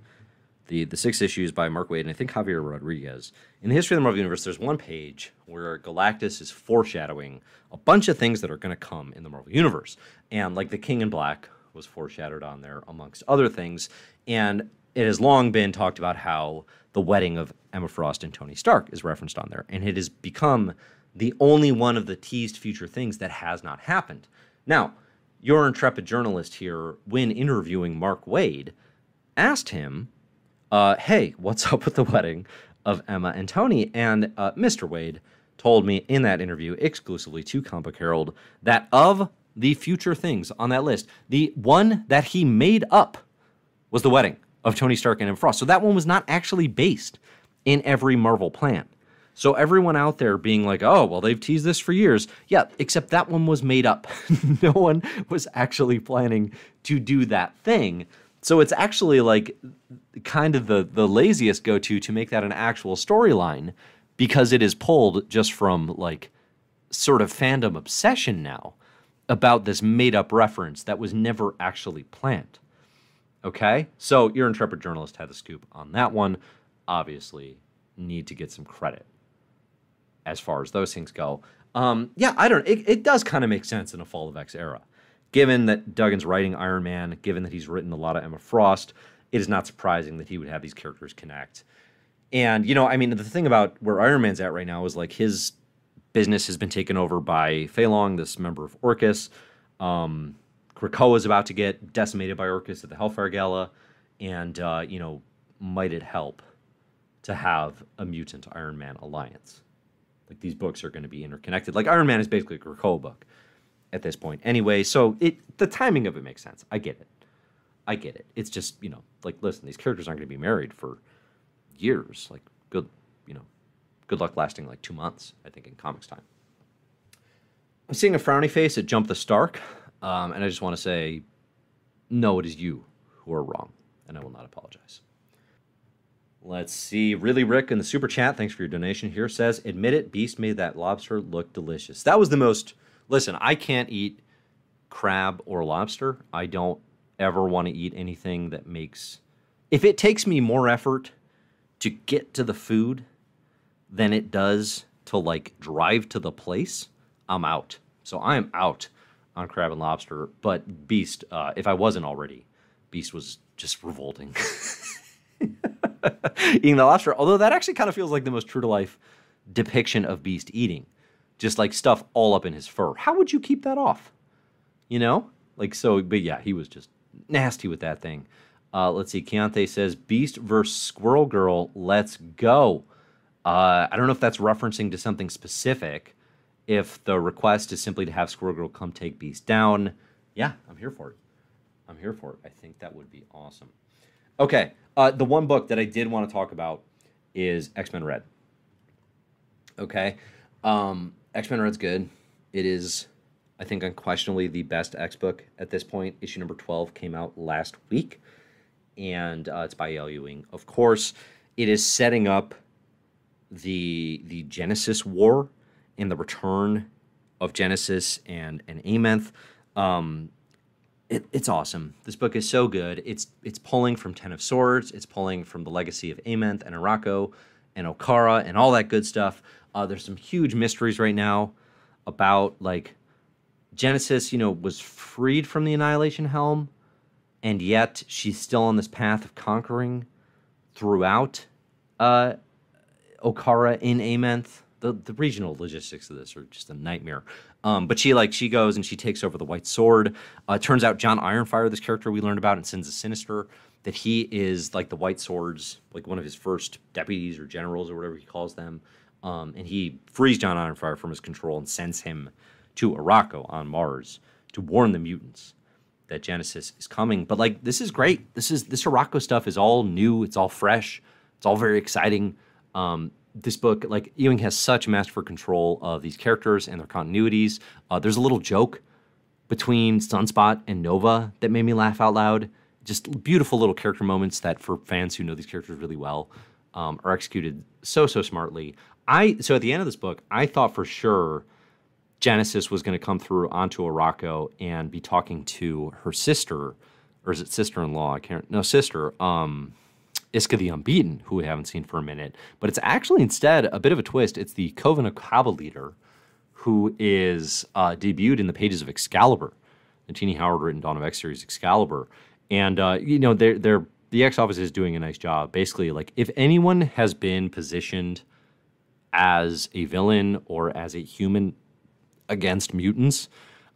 S1: the, the six issues by Mark Waid and I think Javier Rodriguez, in the history of the Marvel Universe, there's one page where Galactus is foreshadowing a bunch of things that are going to come in the Marvel Universe. And like the King in Black was foreshadowed on there, amongst other things. And it has long been talked about how the wedding of Emma Frost and Tony Stark is referenced on there. And it has become the only one of the teased future things that has not happened. Now, your intrepid journalist here, when interviewing Mark Waid, asked him, uh, hey, what's up with the wedding of Emma and Tony? And uh, Mr. Waid told me in that interview, exclusively to Comic Herald, that of the future things on that list, the one that he made up was the wedding of Tony Stark and Emma Frost. So that one was not actually based in every Marvel plan. So everyone out there being like, "Oh, well, they've teased this for years." Yeah, except that one was made up. no one was actually planning to do that thing. So it's actually like kind of the the laziest go-to to make that an actual storyline because it is pulled just from like sort of fandom obsession now about this made-up reference that was never actually planned. Okay? So your intrepid journalist had the scoop on that one. Obviously, need to get some credit as far as those things go. Um, yeah, I don't. It, it does kind of make sense in a Fall of X era, given that Duggan's writing Iron Man, given that he's written a lot of Emma Frost. It is not surprising that he would have these characters connect. And you know, I mean, the thing about where Iron Man's at right now is like his business has been taken over by Feilong, this member of Orchis. Um, Krakoa is about to get decimated by Orchis at the Hellfire Gala, and uh, you know, might it help to have a mutant Iron Man alliance? Like these books are going to be interconnected. Like Iron Man is basically a Krakoa book at this point. Anyway, so it the timing of it makes sense. I get it. I get it. It's just, you know, like listen, these characters aren't going to be married for years. Like good, you know, good luck lasting like 2 months, I think in comics time. I'm seeing a frowny face at Jump the Stark, um, and I just want to say no, it is you who are wrong, and I will not apologize. Let's see. Really, Rick in the super chat, thanks for your donation here, says, Admit it, Beast made that lobster look delicious. That was the most. Listen, I can't eat crab or lobster. I don't ever want to eat anything that makes. If it takes me more effort to get to the food than it does to like drive to the place, I'm out. So I am out on crab and lobster. But Beast, uh, if I wasn't already, Beast was just revolting. eating the lobster. Although that actually kind of feels like the most true to life depiction of Beast eating, just like stuff all up in his fur. How would you keep that off? You know, like so. But yeah, he was just nasty with that thing. Uh, let's see. Keontae says Beast versus Squirrel Girl. Let's go. Uh, I don't know if that's referencing to something specific. If the request is simply to have Squirrel Girl come take Beast down, yeah, I'm here for it. I'm here for it. I think that would be awesome. Okay, uh, the one book that I did want to talk about is X Men Red. Okay, um, X Men Red's good. It is, I think, unquestionably the best X book at this point. Issue number twelve came out last week, and uh, it's by Al Ewing. Of course, it is setting up the the Genesis War and the return of Genesis and and Amenth. Um, it, it's awesome. This book is so good. It's it's pulling from Ten of Swords. It's pulling from the legacy of Amenth and Arakko and Okara and all that good stuff. Uh, there's some huge mysteries right now about like Genesis. You know, was freed from the Annihilation Helm, and yet she's still on this path of conquering throughout uh, Okara in Amenth. The, the regional logistics of this are just a nightmare. Um, but she like she goes and she takes over the White Sword. Uh, turns out John Ironfire, this character we learned about in Sins of Sinister, that he is like the White Sword's like one of his first deputies or generals or whatever he calls them. Um, and he frees John Ironfire from his control and sends him to Arakko on Mars to warn the mutants that Genesis is coming. But like this is great. This is this Arakko stuff is all new. It's all fresh. It's all very exciting. Um, this book, like Ewing, has such masterful control of these characters and their continuities. Uh, there's a little joke between Sunspot and Nova that made me laugh out loud. Just beautiful little character moments that, for fans who know these characters really well, um, are executed so so smartly. I so at the end of this book, I thought for sure Genesis was going to come through onto Arakko and be talking to her sister, or is it sister-in-law? I can't. No, sister. Um, Isca the Unbeaten, who we haven't seen for a minute. But it's actually instead a bit of a twist. It's the Coven Akkaba leader who is uh, debuted in the pages of Excalibur, the Tini Howard written Dawn of X series Excalibur. And, uh, you know, they're, they're, the X office is doing a nice job. Basically, like, if anyone has been positioned as a villain or as a human against mutants,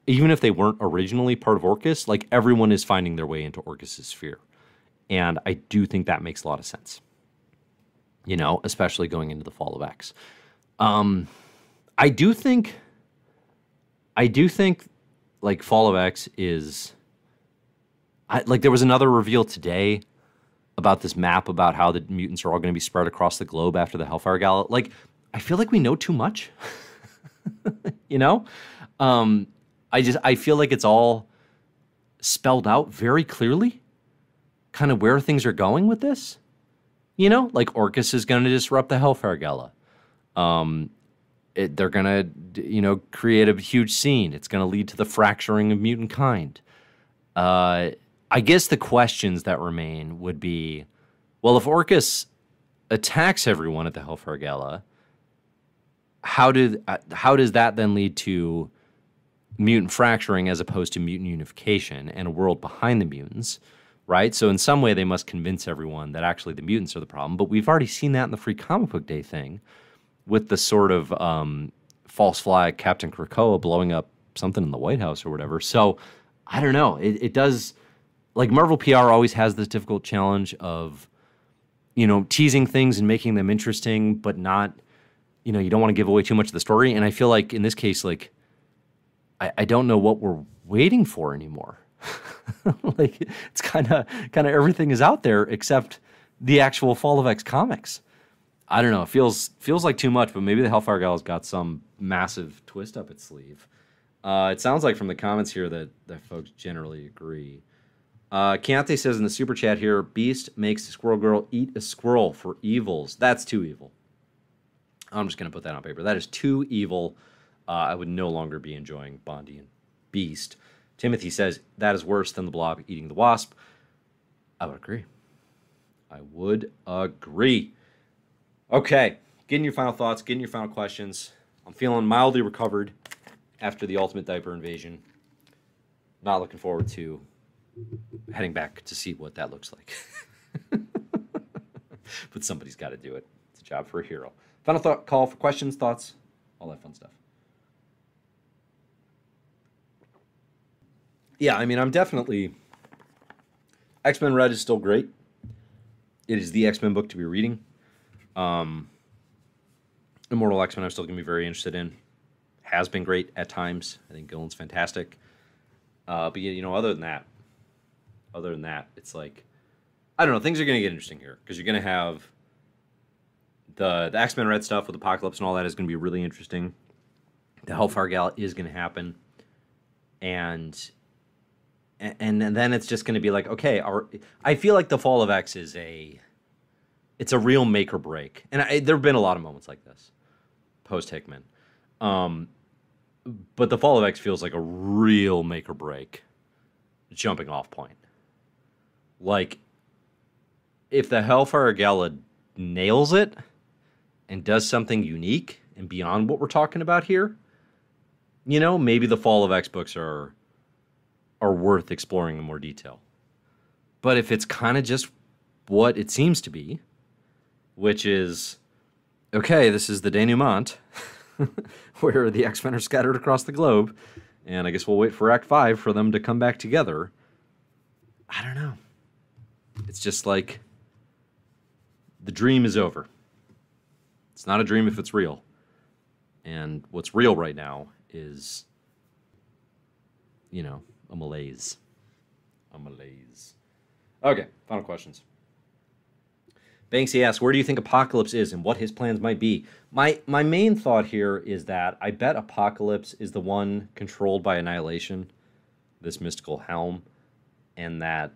S1: even if they weren't originally part of Orchis, like, everyone is finding their way into Orchis's sphere. And I do think that makes a lot of sense, you know, especially going into the fall of X. Um, I do think, I do think like Fall of X is, I, like there was another reveal today about this map about how the mutants are all going to be spread across the globe after the Hellfire Gala. Like, I feel like we know too much, you know? Um, I just, I feel like it's all spelled out very clearly kind of where things are going with this. You know, like Orchis is going to disrupt the Hellfire Gala. Um, it, they're going to, you know, create a huge scene. It's going to lead to the fracturing of mutant kind. Uh, I guess the questions that remain would be, well, if Orchis attacks everyone at the Hellfire Gala, how did uh, how does that then lead to mutant fracturing as opposed to mutant unification and a world behind the mutants? Right? So in some way, they must convince everyone that actually the mutants are the problem. But we've already seen that in the Free Comic Book Day thing, with the sort of um, false flag Captain Krakoa blowing up something in the White House or whatever. So I don't know. It, it does like Marvel PR always has this difficult challenge of you know teasing things and making them interesting, but not you know you don't want to give away too much of the story. And I feel like in this case, like I, I don't know what we're waiting for anymore like it's kind of kind of everything is out there except the actual Fall of X comics. I don't know. It feels feels like too much, but maybe the Hellfire Gala's got some massive twist up its sleeve. Uh, it sounds like from the comments here that that folks generally agree. Uh, Keontae says in the super chat here, Beast makes the Squirrel Girl eat a squirrel for evils. That's too evil. I'm just gonna put that on paper. That is too evil. Uh, I would no longer be enjoying Bondian Beast. Timothy says that is worse than the blob eating the wasp. I would agree. I would agree. Okay, getting your final thoughts, getting your final questions. I'm feeling mildly recovered after the ultimate diaper invasion. Not looking forward to heading back to see what that looks like. but somebody's got to do it. It's a job for a hero. Final thought call for questions, thoughts, all that fun stuff. Yeah, I mean, I'm definitely X Men Red is still great. It is the X Men book to be reading. Um, Immortal X Men, I'm still going to be very interested in. Has been great at times. I think Gillen's fantastic. Uh, but you know, other than that, other than that, it's like I don't know. Things are going to get interesting here because you're going to have the the X Men Red stuff with Apocalypse and all that is going to be really interesting. The Hellfire Gala is going to happen, and and, and then it's just going to be like, okay, our, I feel like the fall of X is a, it's a real make or break, and I, there have been a lot of moments like this, post Hickman, um, but the fall of X feels like a real make or break, jumping off point. Like, if the Hellfire Gala nails it and does something unique and beyond what we're talking about here, you know, maybe the fall of X books are are worth exploring in more detail. But if it's kind of just what it seems to be, which is okay, this is the denouement where the X Men are scattered across the globe, and I guess we'll wait for Act 5 for them to come back together. I don't know. It's just like the dream is over. It's not a dream if it's real. And what's real right now is, you know, a malaise. A malaise. Okay, final questions. Banksy asks, where do you think Apocalypse is and what his plans might be? My my main thought here is that I bet Apocalypse is the one controlled by Annihilation, this mystical helm, and that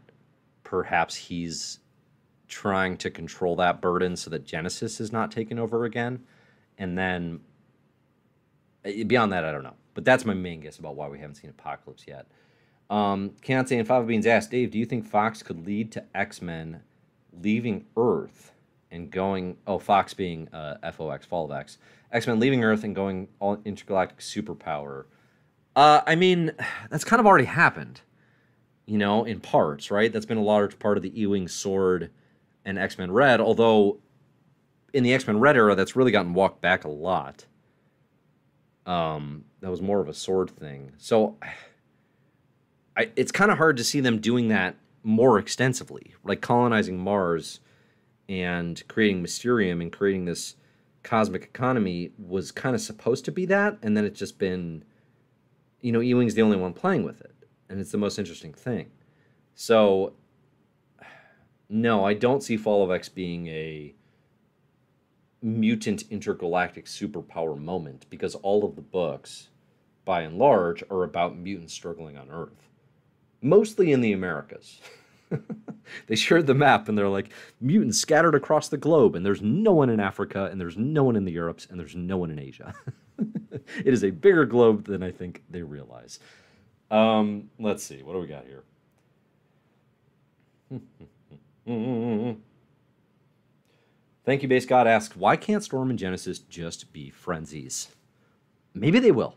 S1: perhaps he's trying to control that burden so that Genesis is not taken over again. And then eh, beyond that, I don't know. But that's my main guess about why we haven't seen Apocalypse yet. Um, Keontae and Fava Beans asked, Dave, do you think Fox could lead to X Men leaving Earth and going, oh, Fox being uh, FOX, Fall of X, X Men leaving Earth and going all intergalactic superpower? Uh, I mean, that's kind of already happened, you know, in parts, right? That's been a large part of the Ewing Sword and X Men Red, although in the X Men Red era, that's really gotten walked back a lot. Um, that was more of a sword thing. So I, it's kind of hard to see them doing that more extensively, like colonizing Mars and creating Mysterium and creating this cosmic economy was kind of supposed to be that, and then it's just been, you know, Ewing's the only one playing with it, and it's the most interesting thing. So, no, I don't see Fall of X being a mutant intergalactic superpower moment because all of the books, by and large, are about mutants struggling on Earth mostly in the Americas. they shared the map and they're like mutants scattered across the globe and there's no one in Africa and there's no one in the Europes and there's no one in Asia. it is a bigger globe than I think they realize. Um, let's see, what do we got here? Thank you, Base God asks, why can't Storm and Genesis just be frenzies? Maybe they will.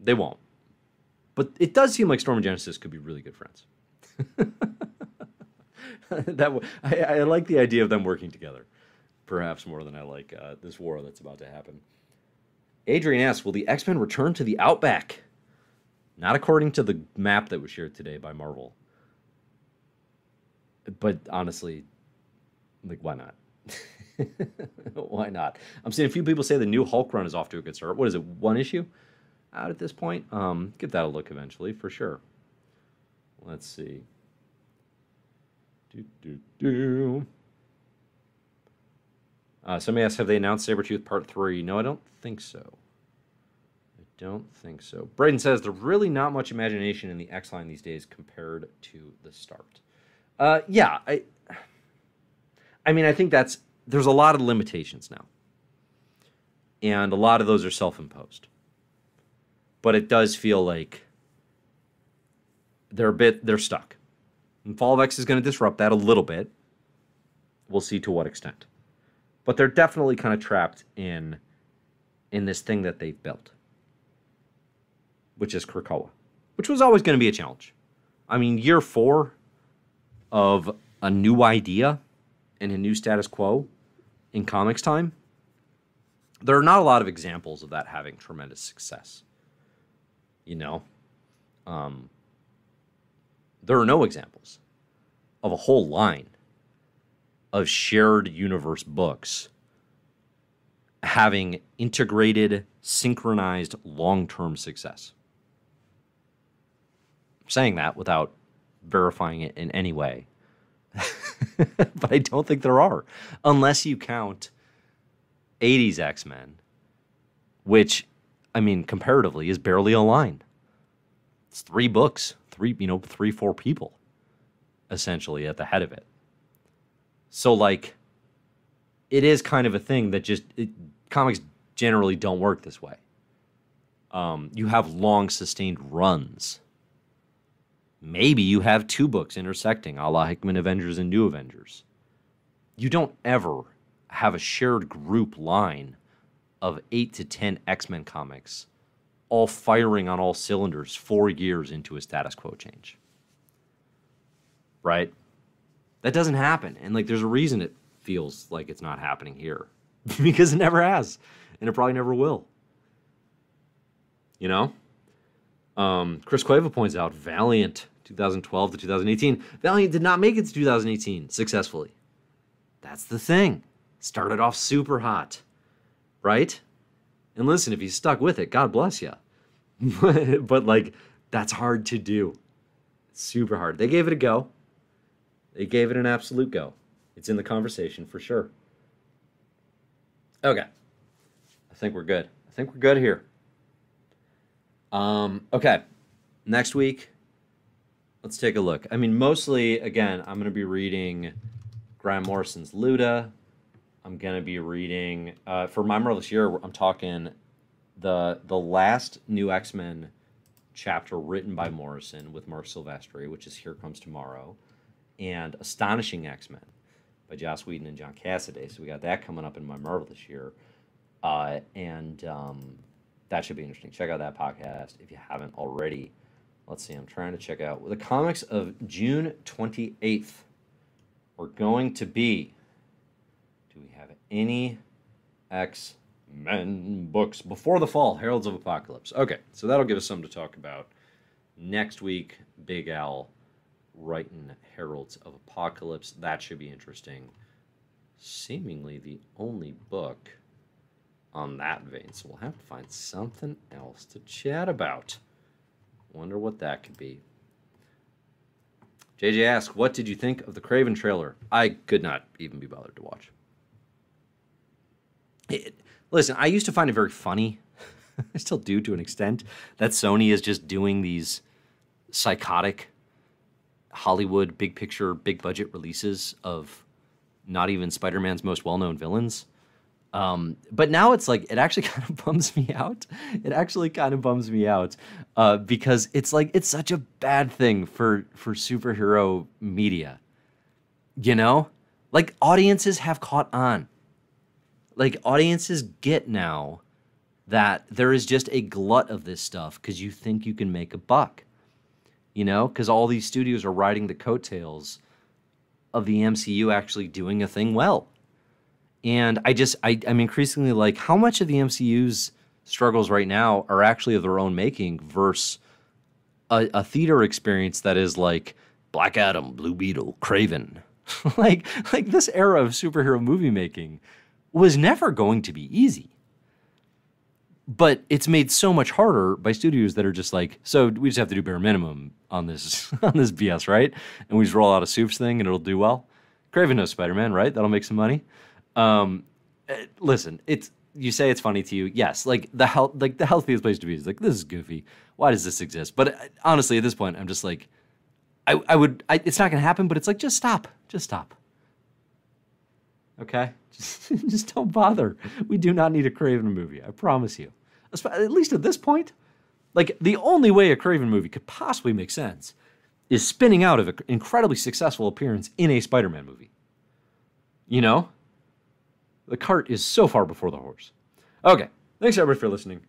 S1: They won't. But it does seem like Storm and Genesis could be really good friends. that I, I, like the idea of them working together, perhaps more than I like uh, this war that's about to happen. Adrian asks, "Will the X Men return to the Outback?" Not according to the map that was shared today by Marvel. But honestly, like, why not? why not? I'm seeing a few people say the new Hulk run is off to a good start. What is it? One issue? Out at this point. Um, give that a look eventually for sure. Let's see. Do, do, do. Uh, somebody asked, have they announced Sabretooth Part 3? No, I don't think so. I don't think so. Braden says, there's really not much imagination in the X line these days compared to the start. Uh, yeah, I, I mean, I think that's, there's a lot of limitations now. And a lot of those are self imposed but it does feel like they're a bit they're stuck. And Fall of X is going to disrupt that a little bit. We'll see to what extent. But they're definitely kind of trapped in in this thing that they've built, which is Krakoa, which was always going to be a challenge. I mean, year four of a new idea and a new status quo in comics time, there are not a lot of examples of that having tremendous success you know um, there are no examples of a whole line of shared universe books having integrated synchronized long-term success. I'm saying that without verifying it in any way. But i don't think there are unless you count 80s x-men which I mean, comparatively, is barely a line. It's three books, three, you know, three, four people essentially at the head of it. So, like, it is kind of a thing that just it, comics generally don't work this way. Um, you have long sustained runs. Maybe you have two books intersecting, a la Hickman Avengers and New Avengers. You don't ever have a shared group line of eight to 10 X Men comics, all firing on all cylinders four years into a status quo change. Right? That doesn't happen. And like there's a reason it feels like it's not happening here. because it never has. And it probably never will. You know? Um, Chris Cueva points out Valiant 2012 to 2018. Valiant did not make it to 2018 successfully. That's the thing. Started off super hot, right? And listen, if you stuck with it, God bless you. but like, that's hard to do. Super hard. They gave it a go. They gave it an absolute go. It's in the conversation for sure. Okay. I think we're good. I think we're good here. Um, okay. Next week, let's take a look. I mean, mostly, again, I'm going to be reading Grant Morrison's Luda. I'm to be reading, uh, for my Marvel this year, I'm talking the the last new X Men chapter written by Morrison with Marc Silvestri, which is Here Comes Tomorrow, and Astonishing X Men by Joss Whedon and John Cassaday. So we got that coming up in my Marvel this year. Uh, and um, that should be interesting. Check out that podcast if you haven't already. Let's see, I'm trying to check out the comics of June 28th. We're going to be. Do we have any X Men books before the fall? Heralds of Apocalypse. Okay, so that'll give us something to talk about next week. Big Al writing Heralds of Apocalypse. That should be interesting. Seemingly the only book on that vein, so we'll have to find something else to chat about. Wonder what that could be. JJ asks, What did you think of the Kraven trailer? I could not even be bothered to watch. It, listen, I used to find it very funny. I still do to an extent that Sony is just doing these psychotic Hollywood big picture, big budget releases of not even Spider Man's most well known villains. Um, but now it's like it actually kind of bums me out. It actually kind of bums me out uh, because it's like it's such a bad thing for for superhero media. You know, like audiences have caught on. Like audiences get now that there is just a glut of this stuff because you think you can make a buck you know, because all these studios are riding the coattails of the MCU actually doing a thing well. And I just, I, I'm increasingly like, how much of the MCU's struggles right now are actually of their own making versus a, a theater experience that is like Black Adam, Blue Beetle, Kraven. like, like this era of superhero movie making was never going to be easy but it's made so much harder by studios that are just like, so we just have to do bare minimum on this on this BS, right? And we just roll out a soups thing and it'll do well. Kraven knows Spider Man, right? That'll make some money. Um, eh, listen, it's you say it's funny to you, yes. Like the health, like the healthiest place to be is like this is goofy. Why does this exist? But uh, honestly, at this point, I'm just like, I, I would, I, it's not gonna happen. But it's like, just stop, just stop. Okay, just, just don't bother. We do not need a Kraven movie. I promise you. At least at this point, like the only way a Kraven movie could possibly make sense is spinning out of an incredibly successful appearance in a Spider-Man movie. You know, the cart is so far before the horse. Okay, thanks everybody for listening.